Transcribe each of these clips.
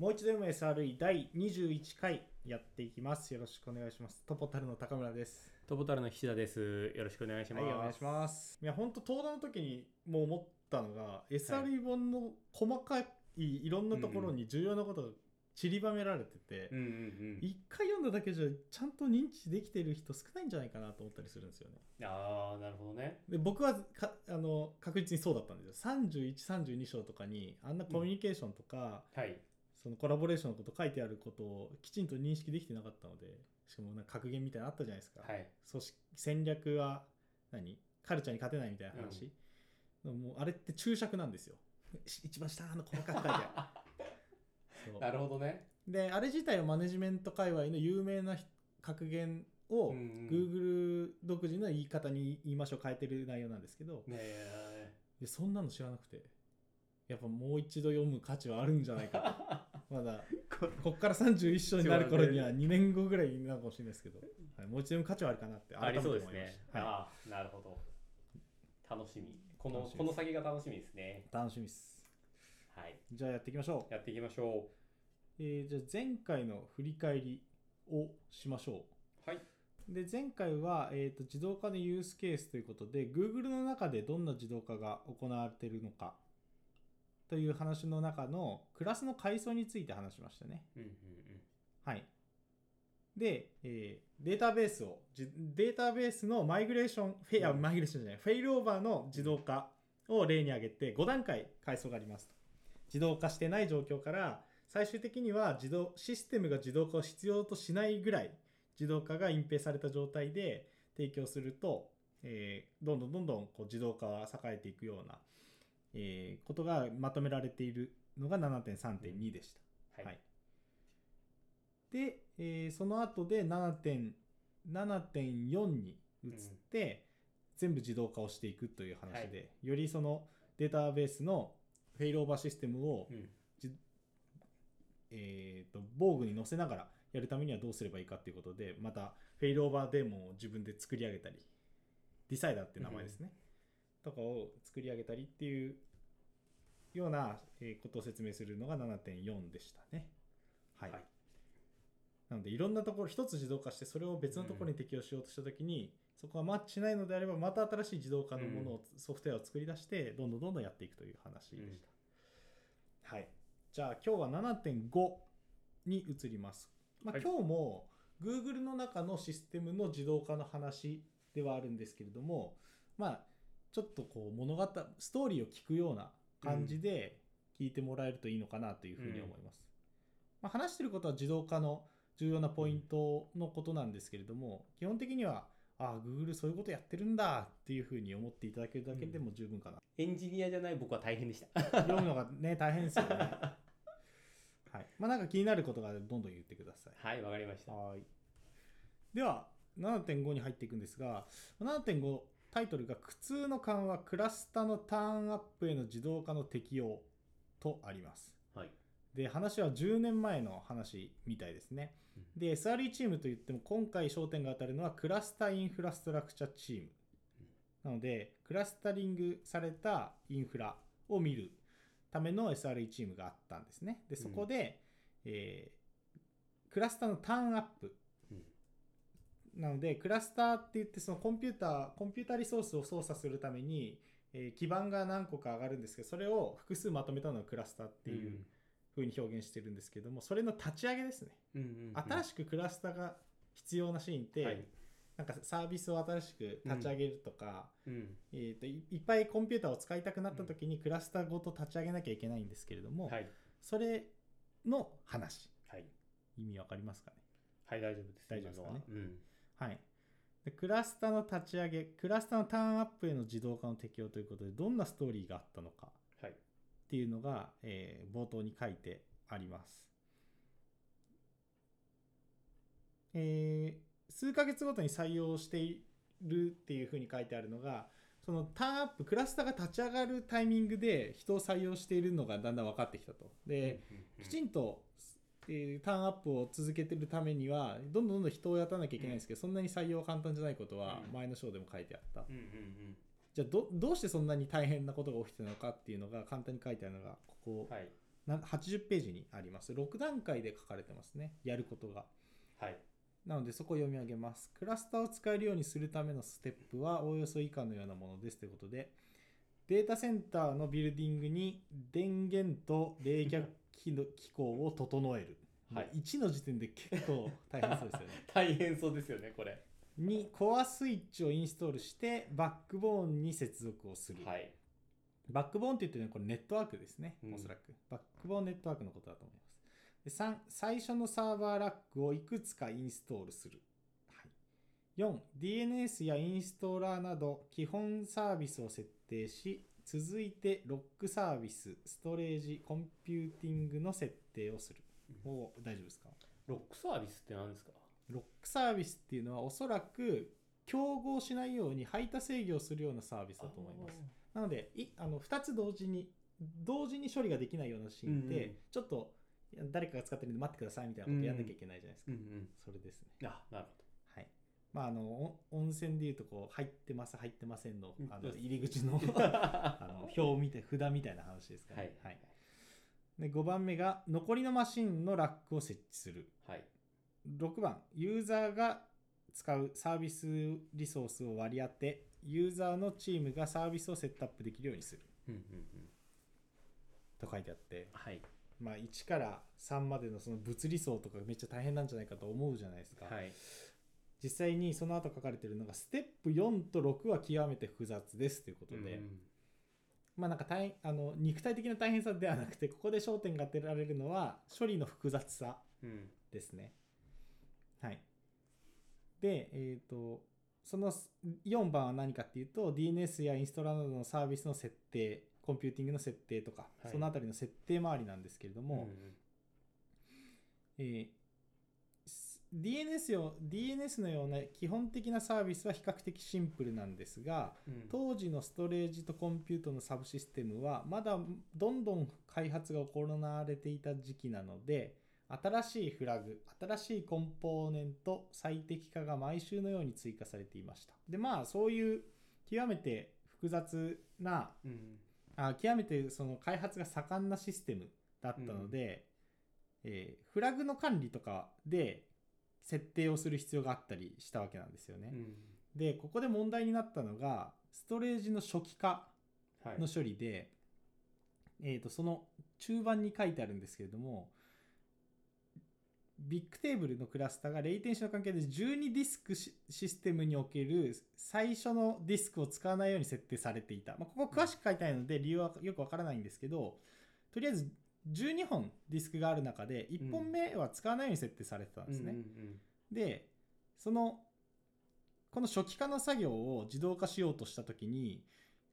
もう一度 MSRE 第21回やっていきます。よろしくお願いします。トポタルの高村です。トボタルの菱田です。よろしくお願いします。はい、お願いします。いや、本当登壇の時にもう思ったのが、SRE 本の細かいいろんなところに重要なことが散りばめられててうん、うんうん。一回読んだだけじゃちゃんと認知できてる人少ないんじゃないかなと思ったりするんですよね。ああ、なるほどね。で僕はかあの確実にそうだったんですよ。31、32章とかにあんなコミュニケーションとか、はい。そのコラボレーションのこと書いてあることをきちんと認識できてなかったのでしかもなんか格言みたいなのあったじゃないですか、はい。組織戦略は何？カルチャーに勝てないみたいな話、もうあれって注釈なんですよ。し 一番下の細かく書いて。なるほどね。であれ自体はマネジメント界隈の有名な格言をうんうん。Google 独自の言い方に言いましょう変えてる内容なんですけどねそんなの知らなくて。やっぱもう一度読む価値はあるんじゃないかと まだここっから31章になる頃には2年後ぐらいになるかもしれないですけど、はい、もう一度価値はあるかなってありそうですね。思いましたはい、ああ、なるほど。楽しみ。このこの先が楽しみですね。楽しみですはい。じゃあやっていきましょう、やっていきましょえーじゃあ前回の振り返りをしましょう。はい。うで前回は、えー、と自動化のユースケースということで Google の中でどんな自動化が行われているのかという話の中のクラスの階層について話しましたねうんうんはい。で、えーデータベースを、じデータベースのマイグレーション、フェイ、あ、うんマイグレーションじゃない、フェイルオーバーの自動化を例に挙げて5段階階層がありますと。自動化してない状況から、最終的には自動、システムが自動化を必要としないぐらい自動化が隠蔽された状態で提供すると、えーどんどんどんどんこう自動化は栄えていくような、えーことがまとめられているのが7.3.2でした。うん。はい。で、えーその後で7.7.4に移って、全部自動化をしていくという話で、よりそのデータベースのフェイルオーバーシステムを、うん。えーと防具に載せながらやるためにはどうすればいいかっていうことでまたフェイルオーバーデーモンを自分で作り上げたりディサイダーっていう名前ですね、とかを作り上げたりっていうようなえーことを説明するのが7.4でしたね。はい、はい。なのでいろんなところ一つ自動化してそれを別のところに適用しようとしたときに、そこがマッチしないのであればまた新しい自動化のものを、ソフトウェアを作り出してどんどんどんどんやっていくという話でした、はい。じゃあ今日は7.5に移ります、まあはい。今日も Google の中のシステムの自動化の話ではあるんですけれどもまあちょっとこう物語ストーリーを聞くような感じで聞いてもらえるといいのかなというふうに思います、まあ、話してることは自動化の重要なポイントのことなんですけれども基本的にはああ Google そういうことやってるんだっていうふうに思っていただけるだけでも十分かな、エンジニアじゃない僕は大変でした。読むのがね大変ですよね。はい。まあなんか気になることがあればどんどん言ってください。はい、わかりました。はい。では7.5に入っていくんですが7.5タイトルが苦痛の緩和クラスタのターンアップへの自動化の適用とあります。はい。で話は10年前の話みたいですね。で SRE チームといっても今回焦点が当たるのはクラスターインフラストラクチャーチーム。なのでクラスタリングされたインフラを見るための SRE チームがあったんですね。でそこで、えークラスターのターンアップうんなのでクラスターって言ってそのコンピューターコンピュータリソースを操作するために、えー基盤が何個か上がるんですけどそれを複数まとめたのがクラスターっていう風に表現してるんですけどもそれの立ち上げですねうんうんうん。新しくクラスターが必要なシーンって、はいなんかサービスを新しく立ち上げるとか、うん。えー、といいっぱいコンピューターを使いたくなった時にクラスターごと立ち上げなきゃいけないんですけれども、はい。それの話はい。意味わかりますかね？はい、大丈夫です。大丈夫ですかね？うん。はいでクラスターの立ち上げクラスターのターンアップへの自動化の適用ということでどんなストーリーがあったのかはい。っていうのが、えー冒頭に書いてあります。えー数ヶ月ごとに採用しているっていうふうに書いてあるのがそのターンアップクラスターが立ち上がるタイミングで人を採用しているのがだんだん分かってきたと。で、きちんと、えーターンアップを続けてるためにはどんどんどんどん人を雇わなきゃいけないんですけど、そんなに採用簡単じゃないことはうん前の章でも書いてあった。うんうんうん。じゃあどどうしてそんなに大変なことが起きてるのかっていうのが簡単に書いてあるのがここはい。な80ページにあります6段階で書かれてますねやることがはいなのでそこを読み上げます。クラスターを使えるようにするためのステップはおおよそ以下のようなものですということで、データセンターのビルディングに電源と冷却機構を整える。はいもう1の時点で結構大変そうですよね。大変そうですよねこれに、コアスイッチをインストールして、バックボーンに接続をする。はいバックボーンって言ってるのはこれネットワークですね、うんおそらく。バックボーンネットワークのことだと思います。で3、最初のサーバーラックをいくつかインストールする。はい、4、DNS やインストーラーなど基本サービスを設定し、続いてロックサービス、ストレージ、コンピューティングの設定をする。お大丈夫ですか？ロックサービスって何ですか？ロックサービスっていうのはおそらく競合しないように排他制御をするようなサービスだと思います。なのでいあの2つ同時に同時に処理ができないようなシーンで、うんうん。ちょっと誰かが使ってるんで待ってくださいみたいなことやんなきゃいけないじゃないですか、うんうん。それですね。あなるほはい。まああのお温泉でいうとこう入ってます入ってませんのうん。あの入り口のど あの表を見て札みたいな話ですから、はい。はい、で5番目が残りのマシンのラックを設置する。はい。6番ユーザーが使うサービスリソースを割り当てユーザーのチームがサービスをセットアップできるようにする。うんうんうん。と書いてあって。はい。まあ、1から3までのその物理層とかめっちゃ大変なんじゃないかと思うじゃないですか、はい。実際にその後書かれてるのがステップ4と6は極めて複雑ですということで、うんまあなんか大変あの肉体的な大変さではなくてここで焦点が当てられるのは処理の複雑さうんですね。はい。でえっ、とその4番は何かっていうと DNS やインストラなどのサービスの設定コンピューティングの設定とか、はい。そのあたりの設定周りなんですけれども、えー DNS, よ DNS のような基本的なサービスは比較的シンプルなんですがうん。当時のストレージとコンピュートのサブシステムはまだどんどん開発が行われていた時期なので新しいフラグ新しいコンポーネント最適化が毎週のように追加されていました。でまあそういう極めて複雑なうん。あ極めてその開発が盛んなシステムだったので、えーフラグの管理とかで設定をする必要があったりしたわけなんですよね。うん。でここで問題になったのがストレージの初期化はい。の処理で、えー、とその中盤に書いてあるんですけれどもビッグテーブルのクラスターがレイテンシの関係で12ディスクシシステムにおける最初のディスクを使わないように設定されていた、まあ、ここ詳しく書いてないので理由はよくわからないんですけどとりあえず12本ディスクがある中で1本目は使わないように設定されてたんですね。うんうんでそのこの初期化の作業を自動化しようとした時に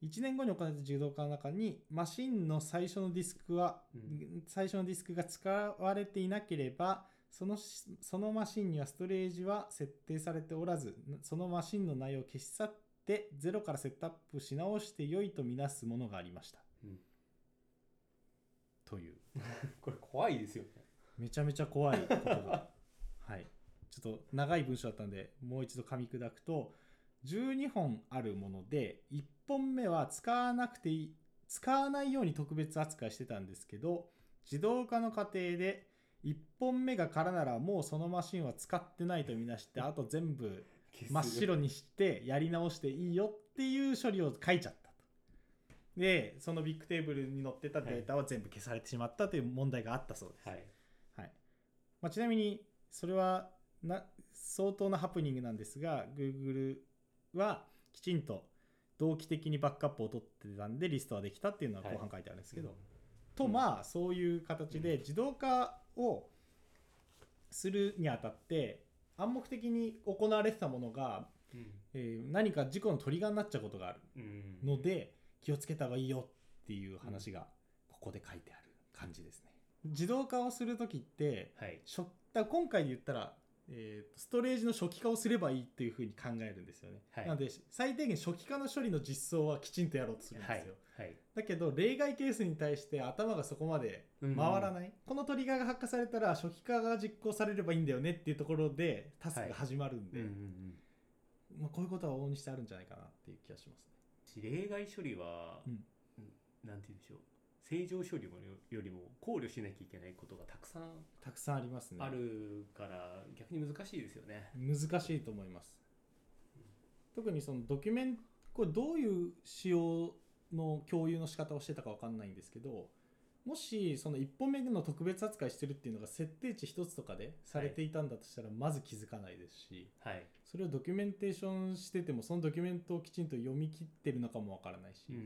1年後に行われた自動化の中にマシンの最初のディスクは、うん。最初のディスクが使われていなければそのしそのマシンにはストレージは設定されておらずそのマシンの内容を消し去ってゼロからセットアップし直して良いとみなすものがありました、うんという。これ怖いですよね。めちゃめちゃ怖いことがはい。ちょっと長い文章だったんでもう一度噛み砕くと12本あるもので1本目は使わなくていい使わないように特別扱いしてたんですけど自動化の過程で1本目が空ならもうそのマシンは使ってないとみなしてあと全部真っ白にしてやり直していいよっていう処理を書いちゃった。でそのビッグテーブルに載ってたデータは全部消されてしまったという問題があったそうです。はい。はい。まあ、ちなみにそれはな相当なハプニングなんですが Google はきちんと同期的にバックアップを取ってたんでリストはできたっていうのははい。後半書いてあるんですけど、うん。とまあそういう形で自動化をするにあたって暗黙的に行われてたものが、うん。えー何か事故のトリガーになっちゃうことがあるうん。ので気をつけた方がいいよっていう話がここで書いてある感じですね。自動化をする時ってはい。初だから今回で言ったら、えーとストレージの初期化をすればいいっていうふうに考えるんですよね。はい。なので最低限初期化の処理の実装はきちんとやろうとするんはいですよ。はい。だけど例外ケースに対して頭がそこまで回らない、このトリガーが発火されたら初期化が実行されればいいんだよねっていうところでタスクが始まるんで、うんうんうん。まあ、こういうことは往々にしてあるんじゃないかなっていう気がしますね。例外処理は、うん。うんなんて言うんでしょう。正常処理もよりも考慮しなきゃいけないことがたくさんたくさんありますね。あるから逆に難しいですよね。難しいと思います。特にそのドキュメンこれどういう仕様の共有の仕方をしてたかわかんないんですけどもしその1本目の特別扱いしてるっていうのが設定値1つとかでされていたんだとしたらまず気づかないですし、はい。それをドキュメンテーションしててもそのドキュメントをきちんと読み切ってるのかもわからないし、うんうん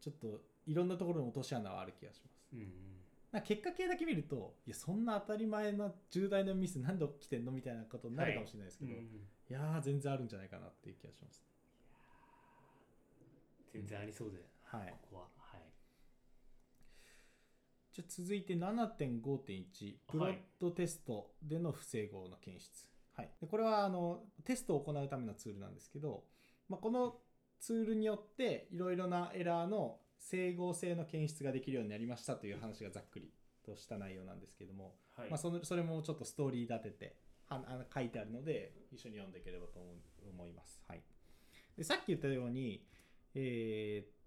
ちょっといろんなところに落とし穴はある気がします。うんうん。な結果系だけ見るといやそんな当たり前な重大なミス何で起きてんのみたいなことになるかもしれないですけど、うんいやー全然あるんじゃないかなっていう気がします。全然ありそうで、はい。ここは。はい。じゃあ続いて7.5.1プロットテストでの不整合の検出、はい、でこれはあのテストを行うためのツールなんですけど、まあ、このツールによっていろいろなエラーの整合性の検出ができるようになりましたという話がざっくりとした内容なんですけども、はい。まあ、そのそれもちょっとストーリー立ててはあの書いてあるので一緒に読んでいければと思います、はい、でさっき言ったように、えー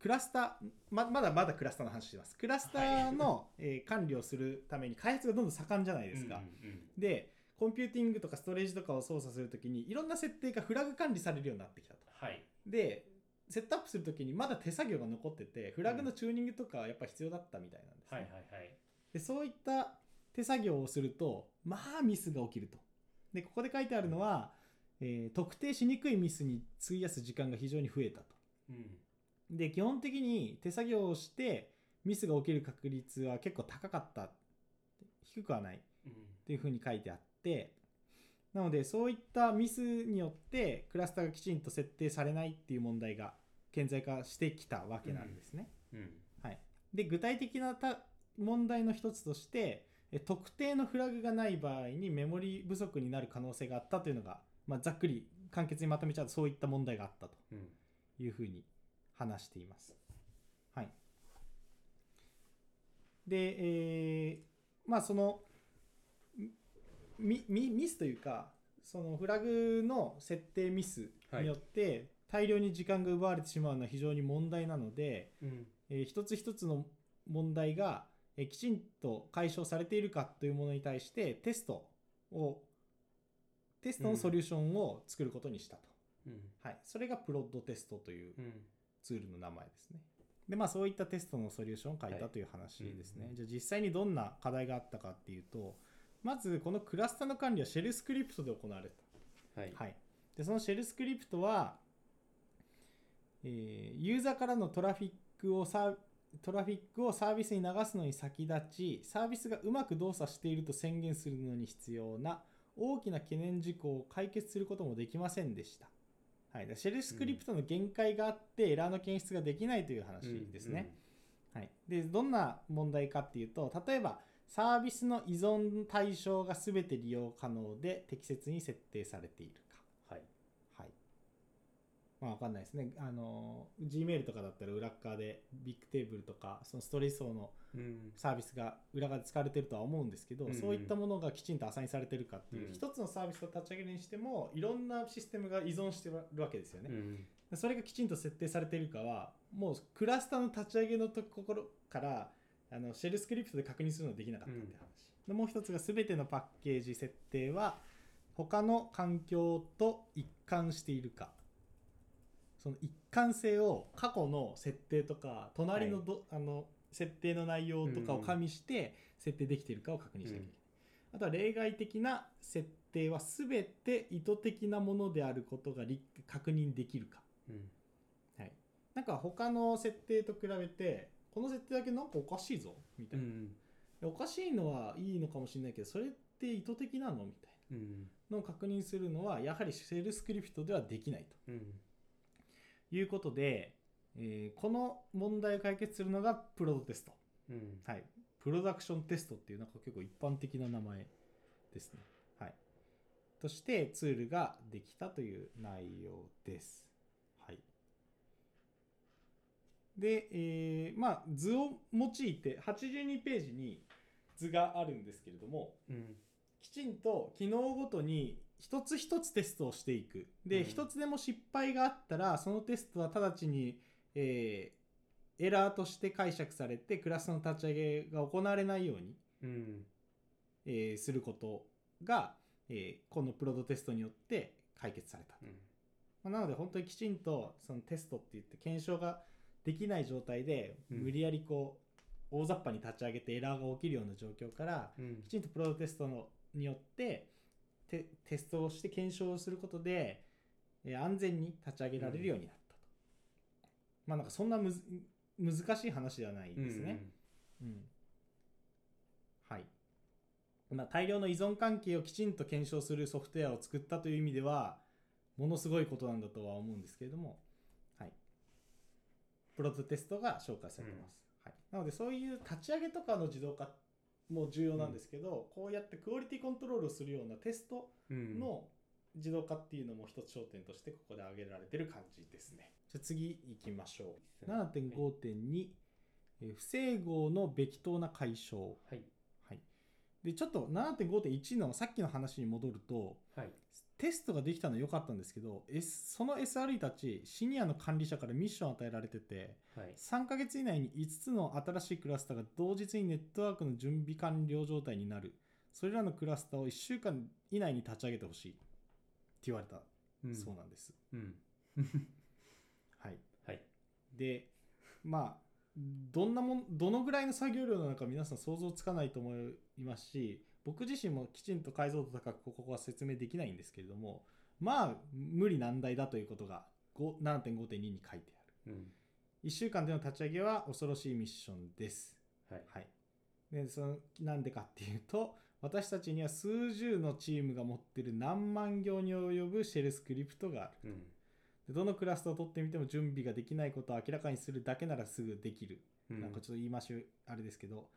クラスターままだまだクラスターの話してます。クラスターの、えー管理をするために開発がどんどん盛んじゃないですか、うんうんうん。でコンピューティングとかストレージとかを操作するときにいろんな設定がフラグ管理されるようになってきたと。はい。でセットアップするときにまだ手作業が残っててフラグのチューニングとかはやっぱ必要だったみたいなんですね、はいはいはい。でそういった手作業をするとまあミスが起きると。でここで書いてあるのは、えー特定しにくいミスに費やす時間が非常に増えたと。うん。で基本的に手作業をしてミスが起きる確率は結構高かった低くはないうん。っていうふうに書いてあってなのでそういったミスによってクラスターがきちんと設定されないっていう問題が顕在化してきたわけなんですね。うん。はい、で具体的なた問題の一つとしてえ特定のフラグがない場合にメモリ不足になる可能性があったというのが、まあ、ざっくり簡潔にまとめちゃうとそういった問題があったとうん。いうふうに話しています。はい、で、えーまあそのミミミスというかそのフラグの設定ミスによって大量に時間が奪われてしまうのは非常に問題なので、うん。えー一つ一つの問題が、えーきちんと解消されているかというものに対してテストをテストのソリューションを作ることにしたと、うん。はい、それがプロッドテストといううん。ツールの名前ですね。でまあそういったテストのソリューションを書いたはい。という話ですね、うんじゃあ実際にどんな課題があったかっていうとまずこのクラスターの管理はシェルスクリプトで行われた。はい。はい、でそのシェルスクリプトは、えーユーザーからのトラフィックをサートラフィックをサービスに流すのに先立ちサービスがうまく動作していると宣言するのに必要な大きな懸念事項を解決することもできませんでした、はい、でシェルスクリプトの限界があってエラーの検出ができないという話ですね、はい、でどんな問題かっていうと例えばサービスの依存対象が全て利用可能で適切に設定されているまあわかんないですね。あの Gmail とかだったら裏っ側で Bigtable とかそのストレージ層のうん。サービスが裏側で使われてるとは思うんですけど、うん。うんそういったものがきちんとアサインされてるかっていう、うん。一つのサービスを立ち上げるにしてもいろんなシステムが依存してるわけですよね、うん。それがきちんと設定されているかはもうクラスターの立ち上げのところからあのシェルスクリプトで確認するのはできなかったって話、でもう一つが全てのパッケージ設定は他の環境と一貫しているかその一貫性を過去の設定とか隣のど、あの設定の内容とかを加味して設定できているかを確認しなきゃいけない、あとは例外的な設定は全て意図的なものであることがり確認できるか。うん。はい、なんか他の設定と比べてこの設定だけなんかおかしいぞみたいな、うん。おかしいのはいいのかもしれないけどそれって意図的なの？みたいうん。なのを確認するのはやはりシェルスクリプトではできないうん。ということで、えーこの問題を解決するのがプロテスト、うん。はい、プロダクションテストっていうなんか結構一般的な名前ですね、はい、としてツールができたという内容です。はい、で、えーまあ図を用いて82ページに図があるんですけれどもうん。きちんと機能ごとに一つ一つテストをしていく。で、うん。一つでも失敗があったらそのテストは直ちに、えーエラーとして解釈されてクラスの立ち上げが行われないように、うん。えーすることが、えーこのプロトテストによって解決されたと、うん。まあなので本当にきちんとそのテストって言って検証ができない状態でうん。無理やりこう大雑把に立ち上げてエラーが起きるような状況からうん。きちんとプロトテストのによってテテストをして検証をすることで、えー安全に立ち上げられるようになったと、まあなんかそんなむず難しい話ではないですね、うん。はい。まあ、大量の依存関係をきちんと検証するソフトウェアを作ったという意味ではものすごいことなんだとは思うんですけれども、はい、プロトテストが紹介されてます、はい、なのでそういう立ち上げとかの自動化も重要なんですけど、こうやってクオリティコントロールをするようなテストうん。の自動化っていうのも一つ焦点としてここで挙げられてる感じですね。じゃあ次行きましょう。7.5.2、えー不整合のべき当な解消。はい。はい、でちょっと7.5.1のさっきの話に戻るとはいテストができたのは良かったんですけど、S、その SRE たちシニアの管理者からミッションを与えられててはい。3ヶ月以内に5つの新しいクラスターが同日にネットワークの準備完了状態になる。それらのクラスターを1週間以内に立ち上げてほしいって言われた。うん。そうなんです、うん。はい。はい。でまあどんなもんどのぐらいの作業量なのか皆さん想像つかないと思いますし僕自身もきちんと解像度高くここは説明できないんですけれどもまあ無理難題だということが5 7.5.2に書いてある。うん。1週間での立ち上げは恐ろしいミッションです。はい。はい。でそのなんでかっていうと私たちには数十のチームが持ってる何万行に及ぶシェルスクリプトがある。うん。でどのクラスターを取ってみても準備ができないことを明らかにするだけならすぐできる、うん。なんかちょっと言い回しあれですけど、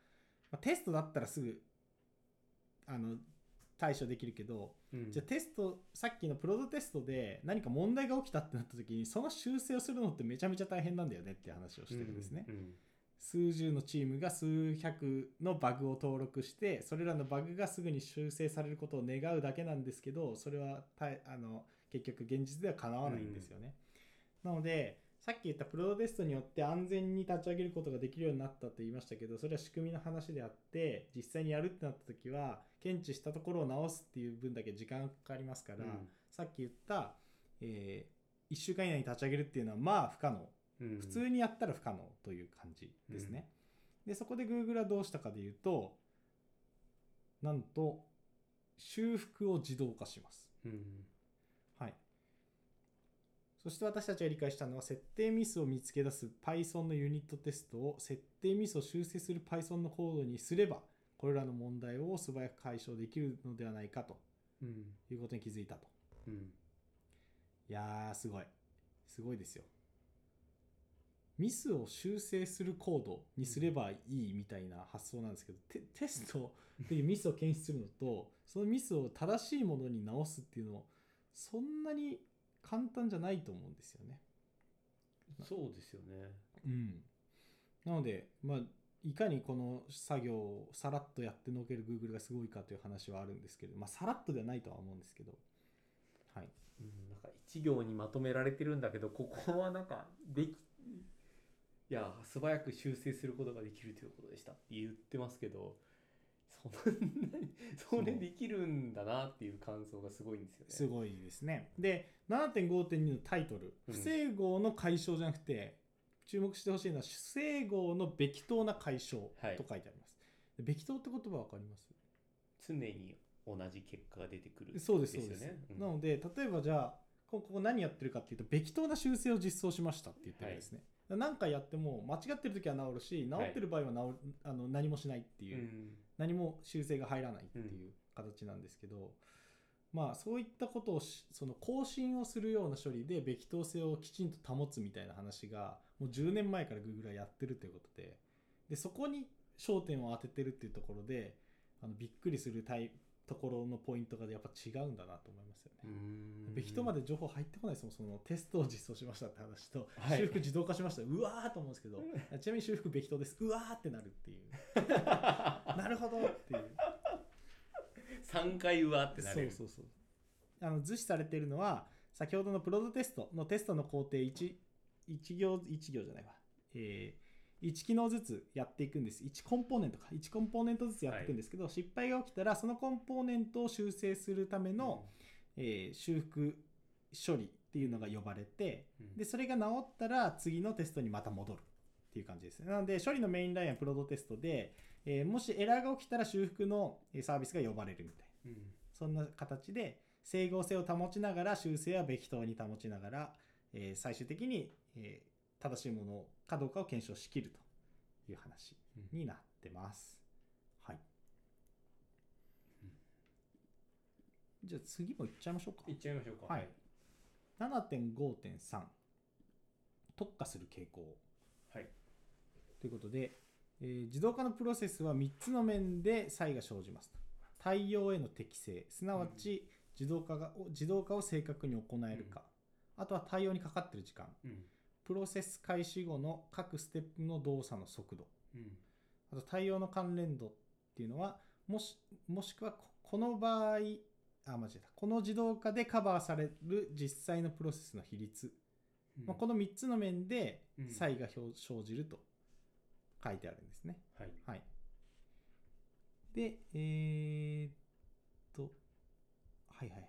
まあ、テストだったらすぐあの対処できるけど、うん。じゃあテストさっきのプロトテストで何か問題が起きたってなった時にその修正をするのってめちゃめちゃ大変なんだよねって話をしてるんですね、うん数十のチームが数百のバグを登録してそれらのバグがすぐに修正されることを願うだけなんですけどそれはたいあの結局現実では叶わないんですよね、なのでさっき言ったプロトテストによって安全に立ち上げることができるようになったと言いましたけどそれは仕組みの話であって実際にやるってなった時は検知したところを直すっていう分だけ時間がかかりますから、うんさっき言った、え1週間以内に立ち上げるっていうのはまあ不可能うん普通にやったら不可能という感じですね。で、そこで Google はどうしたかでいうと、なんと、修復を自動化します。うんはい。そして私たちが理解したのは、設定ミスを見つけ出す Python のユニットテストを設定ミスを修正する Python のコードにすれば、これらの問題を素早く解消できるのではないかとうんいうことに気づいたと。うんいやー、すごい。すごいですよ。ミスを修正するコードにすればいいみたいな発想なんですけど、テテストでミスを検出するのと、そのミスを正しいものに直すっていうのそんなに簡単じゃないと思うんですよね。そうですよねうん。なので、まあ、いかにこの作業をさらっとやってのける Google がすごいかという話はあるんですけど、まあ、さらっとではないとは思うんですけど、はい。うんなんか一行にまとめられてるんだけどここはなんかできいや素早く修正することができるということでしたって言ってますけどそんなにそれできるんだなっていう感想がすごいんですよね。すごいですね。で、7.5.2のタイトル、うん不整合の解消じゃなくて、注目してほしいのは、不整合のべき当な解消と書はいいてあります。でべき当って言葉わかります？常に同じ結果が出てくるそうです、そうです。なので、例えばじゃあ、こここ何やってるかっていうと、べき当な修正を実装しましたって言ってるんですね。何回やっても間違ってる時は治るし、治ってる場合は治る、あの何もしないっていうう、ん何も修正が入らないっていう形なんですけど、まあそういったことをその更新をするような処理でべき当性をきちんと保つみたいな話がもう10年前から Google はやってるということででそこに焦点を当ててるっていうところであのびっくりするタイところのポイントがやっぱ違うんだなと思いますようね。ん。べき当まで情報入ってこないですもんそのテストを実装しましたって話と、はい。修復自動化しました。うわーと思うんですけどちなみに修復べき当です。うわーってなるっていう。なるほどっていう。3回上ってなれる。そうそうそう。あの図示されているのは先ほどのプロトテストのテストの工程 1, 1行1行じゃないわ、えー1機能ずつやっていくんです。1コンポーネントか。1コンポーネントずつやっていくんですけど、失敗が起きたらそのコンポーネントを修正するための、えー修復処理っていうのが呼ばれてうん。でそれが治ったら次のテストにまた戻るっていう感じです。ねなので処理のメインラインはプロドテストで、えーもしエラーが起きたら修復のえーサービスが呼ばれるみたいな。うん。そんな形で整合性を保ちながら修正はべき当に保ちながら、えー最終的に、えー正しいものかどうかを検証しきるという話うん。になってます。はい。じゃあ次もいっちゃいましょうか。いっちゃいましょうか。はい。7.5.3特化する傾向。はい。ということで、えー自動化のプロセスは3つの面で差異が生じますと。対応への適性。すなわち自動化が自動化を正確に行えるか、あとは対応にかかっている時間。うんプロセス開始後の各ステップの動作の速度うんあと対応の関連度っていうのはもしもしくはここの場合あ間違えたこの自動化でカバーされる実際のプロセスの比率、うんまあ、この3つの面でうん差異が表生じると書いてあるんですね。はいはい。で、えーっと、はいはいはい。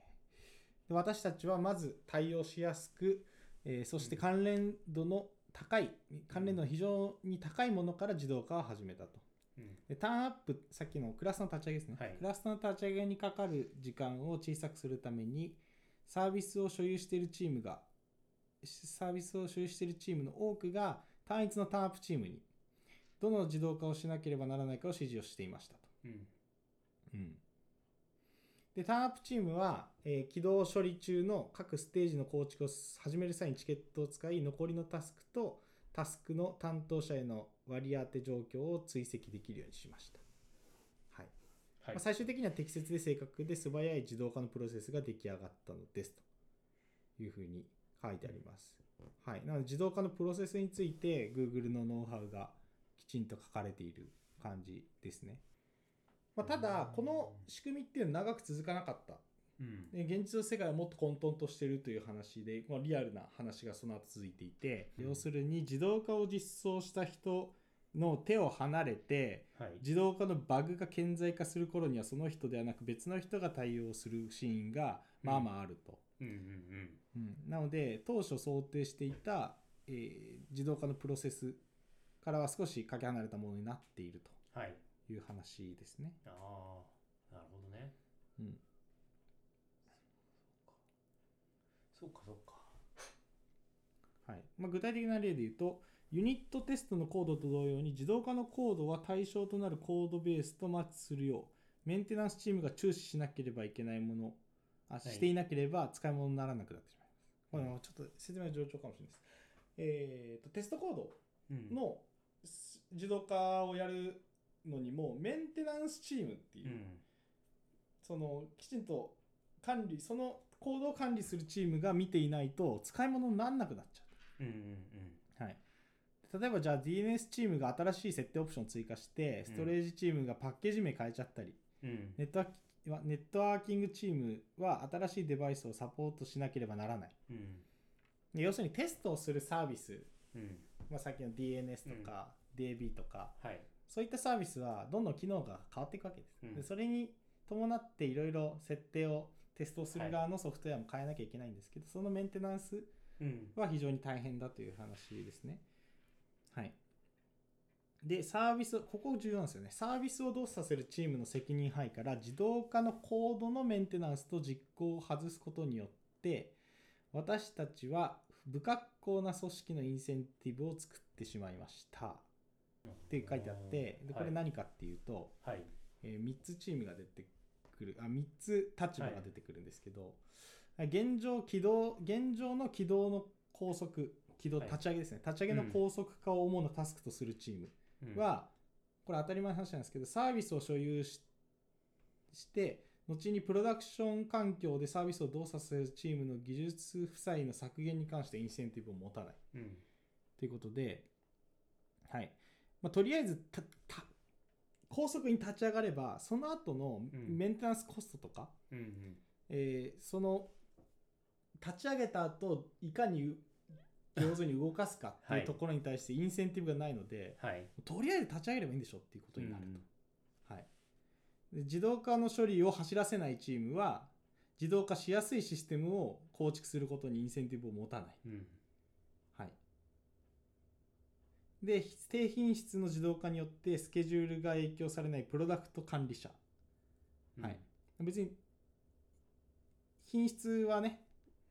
で私たちはまず対応しやすく、えーそして関連度の高い、関連度の非常に高いものから自動化を始めたと。うんでターンアップ、さっきのクラスの立ち上げですね。はいクラスの立ち上げにかかる時間を小さくするために、サービスを所有しているチームが、サービスを所有しているチームの多くが単一のターンアップチームに、どの自動化をしなければならないかを指示をしていましたと。うんうんで、ターンアップチームは、えー起動処理中の各ステージの構築を始める際にチケットを使い、残りのタスクとタスクの担当者への割り当て状況を追跡できるようにしました。はい。はいまあ、最終的には適切で正確で素早い自動化のプロセスが出来上がったのですというふうに書いてあります。はい。なので自動化のプロセスについて Google のノウハウがきちんと書かれている感じですね。まあ、ただ、この仕組みっていうのは長く続かなかった。うん。で現実の世界はもっと混沌としてるという話で、まあ、リアルな話がその後続いていて、うん。要するに自動化を実装した人の手を離れて、はい。自動化のバグが顕在化する頃にはその人ではなく別の人が対応するシーンがまあまああると。うん。うん。うん。なので当初想定していた、えー自動化のプロセスからは少しかけ離れたものになっているうんはい。という話ですね。ああなるほどね。うん。そうか。そうかはい。まあ、具体的な例で言うとユニットテストのコードと同様に自動化のコードは対象となるコードベースとマッチするようメンテナンスチームが注視しなければいけないものあい。していなければ使い物にならなくなってしまいます。これはちょっと説明は上長かもしれないです。えーとテストコードうん。のす自動化をやるのにもメンテナンスチームっていうう、ん。そのきちんと管理そのコードを管理するチームが見ていないと使い物にならなくなっちゃう。んうんう。はい、例えばじゃあ DNS チームが新しい設定オプションを追加してストレージチームがパッケージ名変えちゃったり、うん。うんネットワーキはネットワーキングチームは新しいデバイスをサポートしなければならない。うん。で要するにテストをするサービス、うん。まあ、さっきの DNS とか、DB とかはいそういったサービスはどんどん機能が変わっていくわけです。うんでそれに伴っていろいろ設定をテストする側のソフトウェアも変えなきゃいけないんですけど、そのメンテナンスうんは非常に大変だという話ですね。はい。で、サービス、ここ重要なんですよね。サービスを動作させるチームの責任範囲から自動化のコードのメンテナンスと実行を外すことによって、私たちは不格好な組織のインセンティブを作ってしまいました。って書いてあって、でこれ何かっていうと、はい。え3つチームが出てくるあ3つ立場が出てくるんですけど、現状起動現状の起動の高速起動はい。立ち上げですね、立ち上げの高速化を主なタスクとするチームうん。は、これ当たり前の話なんですけどサービスを所有しして後にプロダクション環境でサービスを動作させるチームの技術負債の削減に関してインセンティブを持たない。うん。ということで、はいまあ、とりあえずたた高速に立ち上がればその後のうん。メンテナンスコストとか、うんうん。えーその立ち上げた後いかに上手に動かすかって はい。いうところに対してインセンティブがないので、はい。とりあえず立ち上げればいいんでしょっていうことになると。うんはい、で自動化の処理を走らせないチームは自動化しやすいシステムを構築することにインセンティブを持たない。うんはい、で低品質の自動化によってスケジュールが影響されないプロダクト管理者、はい、別に品質はね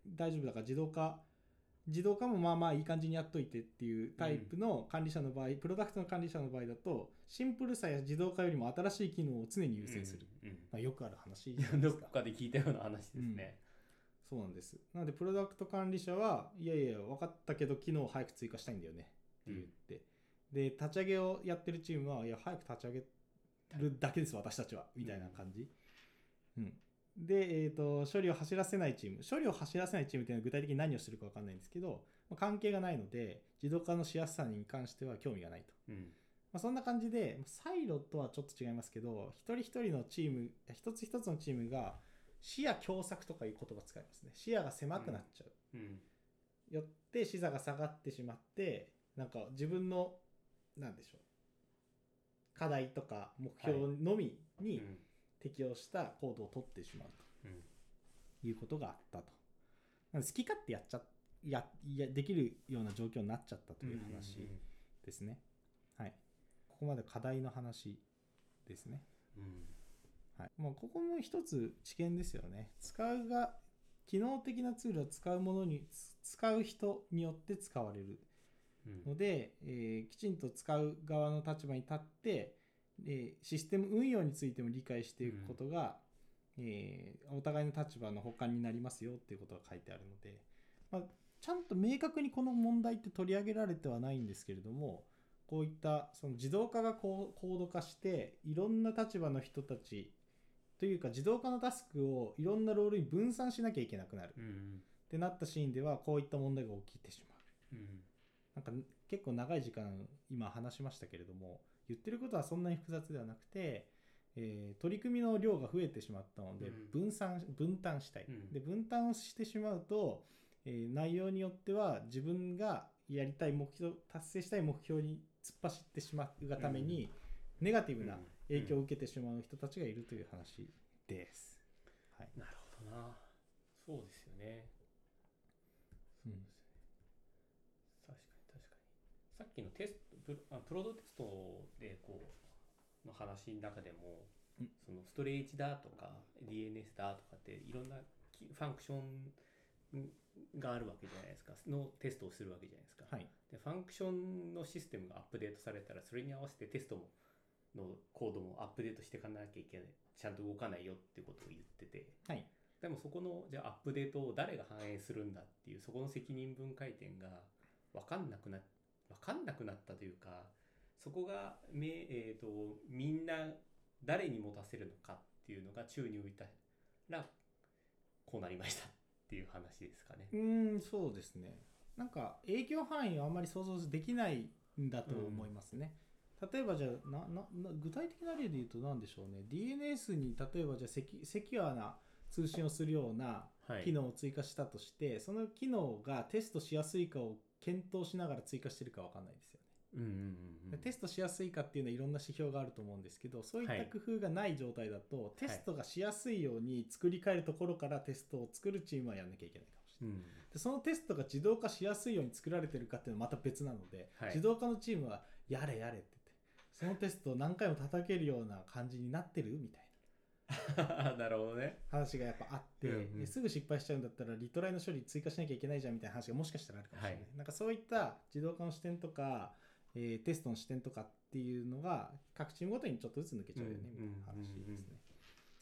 大丈夫だから自動化自動化もまあまあいい感じにやっといてっていうタイプの管理者の場合、プロダクトの管理者の場合だとシンプルさや自動化よりも新しい機能を常に優先する、うんうんまあ、よくある話じゃないですか。どこかで聞いたような話ですね。そうなんです。なのでプロダクト管理者はいやいや分かったけど機能を早く追加したいんだよねって言って、で立ち上げをやってるチームはいや早く立ち上げるだけです私たちはみたいな感じ、うん。で、えー、と処理を走らせないチーム。処理を走らせないチームっていうのは具体的に何をしてるか分かんないんですけど、まあ関係がないので自動化のしやすさに関しては興味がないと、うん。まあ、そんな感じでサイロとはちょっと違いますけど一人一人のチーム一つ一つのチームが視野狭窄とかいう言葉使いますね。視野が狭くなっちゃう、うん。よって視座が下がってしまってなんか自分のなんでしょう課題とか目標のみにうん。適応した行動を取ってしまううん。ということがあったと。好き勝手やっちゃややできるような状況になっちゃったという話ですね、はい。ここまで課題の話ですね。うん。はい。まあ、ここも一つ知見ですよね。使うが、機能的なツールは使うものに、つ使う人によって使われるうん。ので、えーきちんと使う側の立場に立って、えーシステム運用についても理解していくことが、えーお互いの立場の補完になりますよっていうことが書いてあるので、まあ、ちゃんと明確にこの問題って取り上げられてはないんですけれども、こういったその自動化が高度化していろんな立場の人たちというか自動化のタスクをいろんなロールに分散しなきゃいけなくなる。うん。ってなったシーンではこういった問題が起きてしまう。うんなんか結構長い時間今話しましたけれども言ってることはそんなに複雑ではなくて、えー取り組みの量が増えてしまったのでうん。分散分担したい、うん。で分担をしてしまうと、えー内容によっては自分がやりたい目標達成したい目標に突っ走ってしまうがために、ネガティブな影響を受けてしまう人たちがいるという話です。はい。なるほどな。そうですよねうん確かに確かにさっきのテストプロあプロドテストでこうの話の中でも、うん。そのストレージだとか DNS だとかっていろんなきファンクションがあるわけじゃないですか。のテストをするわけじゃないですか、はい。でファンクションのシステムがアップデートされたらそれに合わせてテストものコードもアップデートしていかなきゃいけない。ちゃんと動かないよってことを言ってて。はい。でもそこのじゃあアップデートを誰が反映するんだっていうそこの責任分解点が分かんなくな分かんなくなったというかそこがめ、えー、とみんな誰に持たせるのかっていうのが宙に浮いたらこうなりましたっていう話ですかね。うーんそうですね。なんか影響範囲はあんまり想像できないんだと思いますね、例えばじゃあななな具体的な例で言うと何でしょうね。DNS に例えばじゃあセキセキュアな通信をするようなはい。機能を追加したとして、その機能がテストしやすいかを検討しながら追加してるか分かんないですよね、うんうんうんうん。テストしやすいかっていうのはいろんな指標があると思うんですけどそういっはいた工夫がない状態だと、テストがしやすいように作り変えるところからテストを作るチームはやんなきゃいけないかもしれない。うん。でそのテストが自動化しやすいように作られてるかっていうのはまた別なので、はい。自動化のチームはやれやれって言ってそのテストを何回も叩けるような感じになってるみたい なるほどね。な話がやっぱあって、うんうん。ですぐ失敗しちゃうんだったらリトライの処理追加しなきゃいけないじゃんみたいな話がもしかしたらあるかもしれない、はい。なんかそういった自動化の視点とか、えーテストの視点とかっていうのが各チームごとにちょっとずつ抜けちゃうよね、うんみたいな話ですね、うんうんうん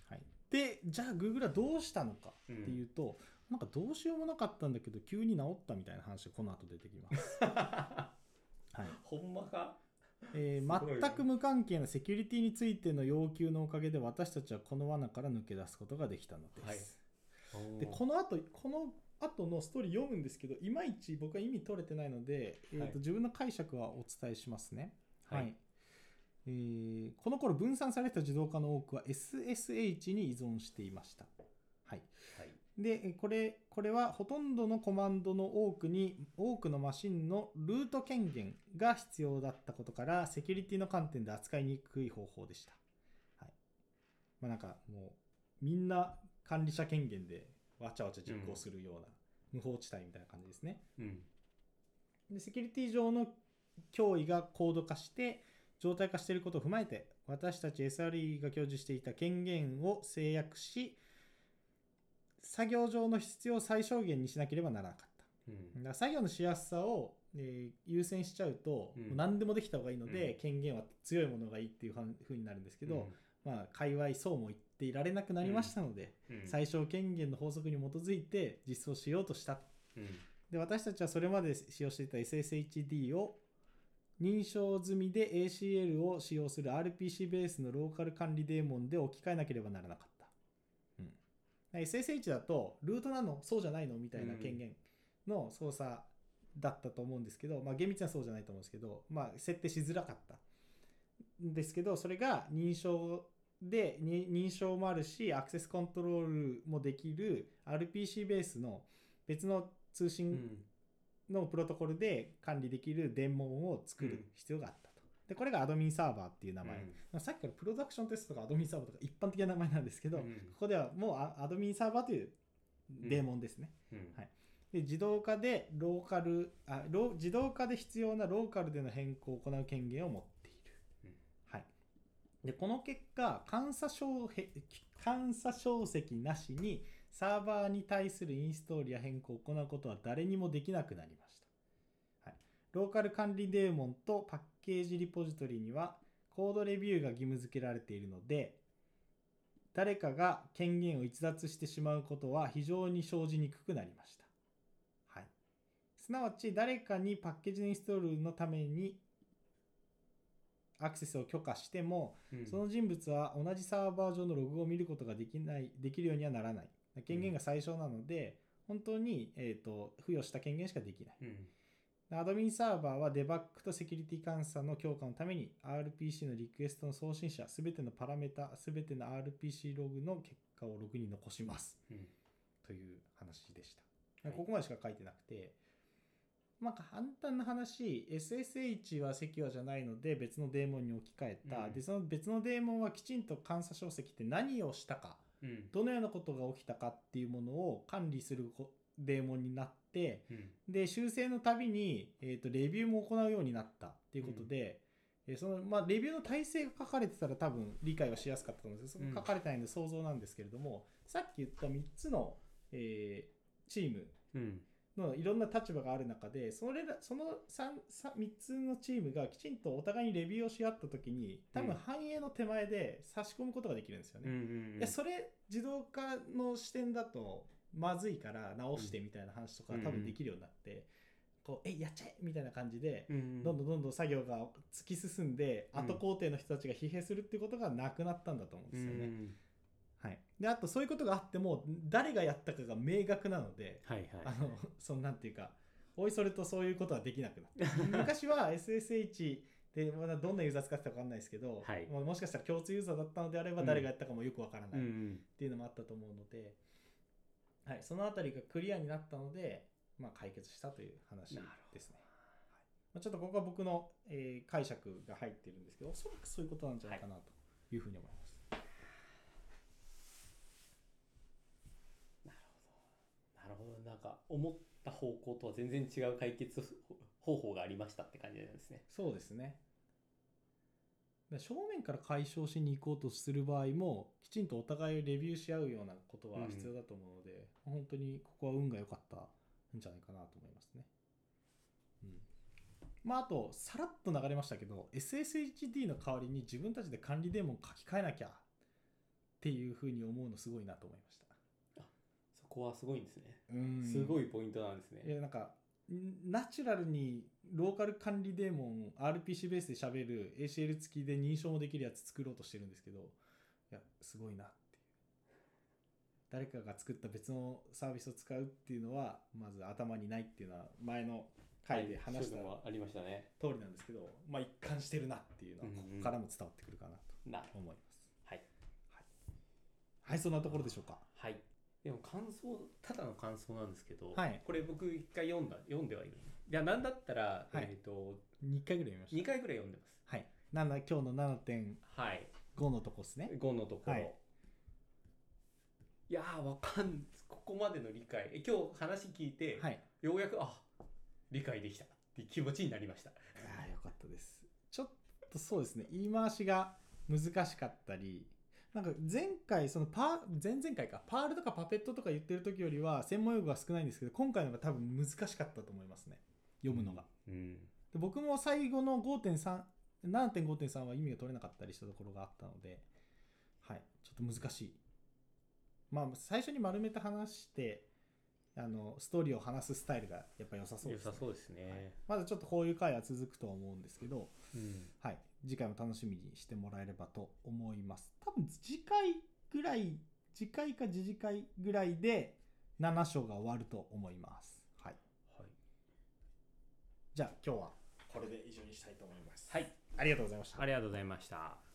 はい、でじゃあ Google はどうしたのかっていうと、なんかどうしようもなかったんだけど急に治ったみたいな話がこの後出てきます。はい。ほんまか？えー全く無関係なセキュリティについての要求のおかげで私たちはこの罠から抜け出すことができたのです。でこの後この後のストーリー読むんですけどいまいち僕は意味取れてないので、えーとはい自分の解釈はお伝えしますね。はいえーこの頃分散された自動化の多くは SSH に依存していました。はい、はいでえこれこれはほとんどのコマンドの多くに多くのマシンのルート権限が必要だったことからセキュリティの観点で扱いにくい方法でした、はい。まあ、なんかもうみんな管理者権限でわちゃわちゃ実行するような無法地帯みたいな感じですね、うん。でセキュリティ上の脅威が高度化して状態化していることを踏まえて私たち SRE が享受していた権限を制約し作業上の必要を最小限にしなければならなかった。うん。だから作業のしやすさを、えー優先しちゃうと、うん。何でもできた方がいいので、うん。権限は強いものがいいっていうふうになるんですけど、まあ界隈そうも言っていられなくなりましたので、うん。最小権限の法則に基づいて実装しようとした。うん。で私たちはそれまで使用していた SSHD を認証済みで ACL を使用する RPC ベースのローカル管理デーモンで置き換えなければならなかっ SSH だとルートなのそうじゃないのみたいな権限の操作だったと思うんですけど、まあ厳密にはそうじゃないと思うんですけど、まあ設定しづらかった。んですけど、それが認証でに認証もあるし、アクセスコントロールもできる RPC ベースの別の通うん信のプロトコルで管理できるデーモンを作る必要があったと。で、これがアドミンサーバーっていう名前。まあさっきからプロダクションテストとかアドミンサーバーとか一般的な名前なんですけど、うんここではもうアアドミンサーバーというデーモンですね。うんはいで自動化でローカルあ自動化で必要なローカルでの変更を行う権限を持っている。うんはい。で、この結果、監査証へ監査証跡なしにサーバーに対するインストールや変更を行うことは誰にもできなくなりました。はい。ローカル管理デーモンとパッケージリポジトリにはコードレビューが義務付けられているので、誰かが権限を逸脱してしまうことは非常に生じにくくなりました。はい。すなわち、誰かにパッケージのインストールのためにアクセスを許可しても、うんその人物は同じサーバー上のログを見ることができない、できるようにはならない。権限が最小なので、本当に、えー、と付与した権限しかできない。うんアドミンサーバーはデバッグとセキュリティ監査の強化のために RPC のリクエストの送信者、すべてのパラメータ、すべての RPC ログの結果をログに残します。うんという話でした。はいここまでしか書いてなくて、まあ簡単な話、SSH はセキュアじゃないので別のデーモンに置き換えた。うんで、その別のデーモンはきちんと監査書籍って何をしたか、うんどのようなことが起きたかっていうものを管理するこデーモンになって、うん。で、修正のたびに、えー、とレビューも行うようになったっていうことで、えーその、まあ、レビューの体制が書かれてたら多分理解はしやすかったと思うんです。けど、書かれてないので想像なんですけれども、さっき言った3つの、えーチームうん。のいろんな立場がある中で、それらその 3, 3つのチームがきちんとお互いにレビューをし合ったときに、多分反映の手前で差し込むことができるんですよね。うんうんいやそれ自動化の視点だとまずいから直してみたいな話とかうん。多分できるようになって、こうえやっちゃえみたいな感じで、うんどんどんどんどん作業が突き進んで、うん。後工程の人たちが疲弊するっていうことがなくなったんだと思うんですよね。うん。はい、であとそういうことがあっても誰がやったかが明確なので、はいはい。あのそのなんていうかおいそれとそういうことはできなくなった 昔は SSH でまだどんなユーザー使ってたか分かんないですけど、はい。もしかしたら共通ユーザーだったのであればうん。誰がやったかもよくわからない、うん。っていうのもあったと思うので、はい、そのあたりがクリアになったので、まあ、解決したという話なるほどですね。はいまあ、ちょっとここは僕の、えー解釈が入ってるんですけど、おそらくそういうことなんじゃないかなというふうに思います。なるほどなんか思った方向とは全然違う解決方法がありましたって感じなんですねそうですね。で正面から解消しに行こうとする場合も、きちんとお互いをレビューし合うようなことは必要だと思うので、本当にここは運が良かったんじゃないかなと思いますね。うん。まあ、あと、さらっと流れましたけど、SSHD の代わりに自分たちで管理デーモン書き換えなきゃっていうふうに思うのすごいなと思いました。そこはすごいんですね、うんすごいポイントなんですねいやなんかんナチュラルにローカル管理デーモン RPC ベースで喋る ACL 付きで認証もできるやつ作ろうとしてるんですけどいやすごいなっていう。誰かが作った別のサービスを使うっていうのはまず頭にないっていうのは前の回で話したありましたね。通りなんですけど、まあ一貫してるなっていうのはここからも伝わってくるかなと思います、ど。はい。はい、はい、そんなところでしょうか。はいでも感想ただの感想なんですけど、はい。これ僕一回読んだ読んではいる。いやなんだったら、はい。えっ、と2回ぐらい読みまし2回ぐらい読んでます。たはい。7今日の7.5はい。のとこですね。5のところ、はい。い、やーわかんここまでの理解。え今日話聞いて、はい。ようやくあ理解できたって気持ちになりました。ああよかったです。ちょっとそうですね。言い回しが難しかったりなんか前回そのパー前々回か。パールとかパペットとか言ってる時よりは専門用語が少ないんですけど今回のが多分難しかったと思いますね。読むのが、うん。で僕も最後の5.3 7.5.3は意味が取れなかったりしたところがあったのではい。ちょっと難しい。まあ最初に丸めて話してあのストーリーを話すスタイルがやっぱ良さそうです、ね、良さそうですね、はい。まだちょっとこういう回は続くとは思うんですけど、うん。はい、次回も楽しみにしてもらえればと思います。多分次回ぐらい、次回か次々回ぐらいで7章が終わると思います。はい。はいじゃあ今日はこれで以上にしたいと思います。はい、ありがとうございましたあ。りがとうございました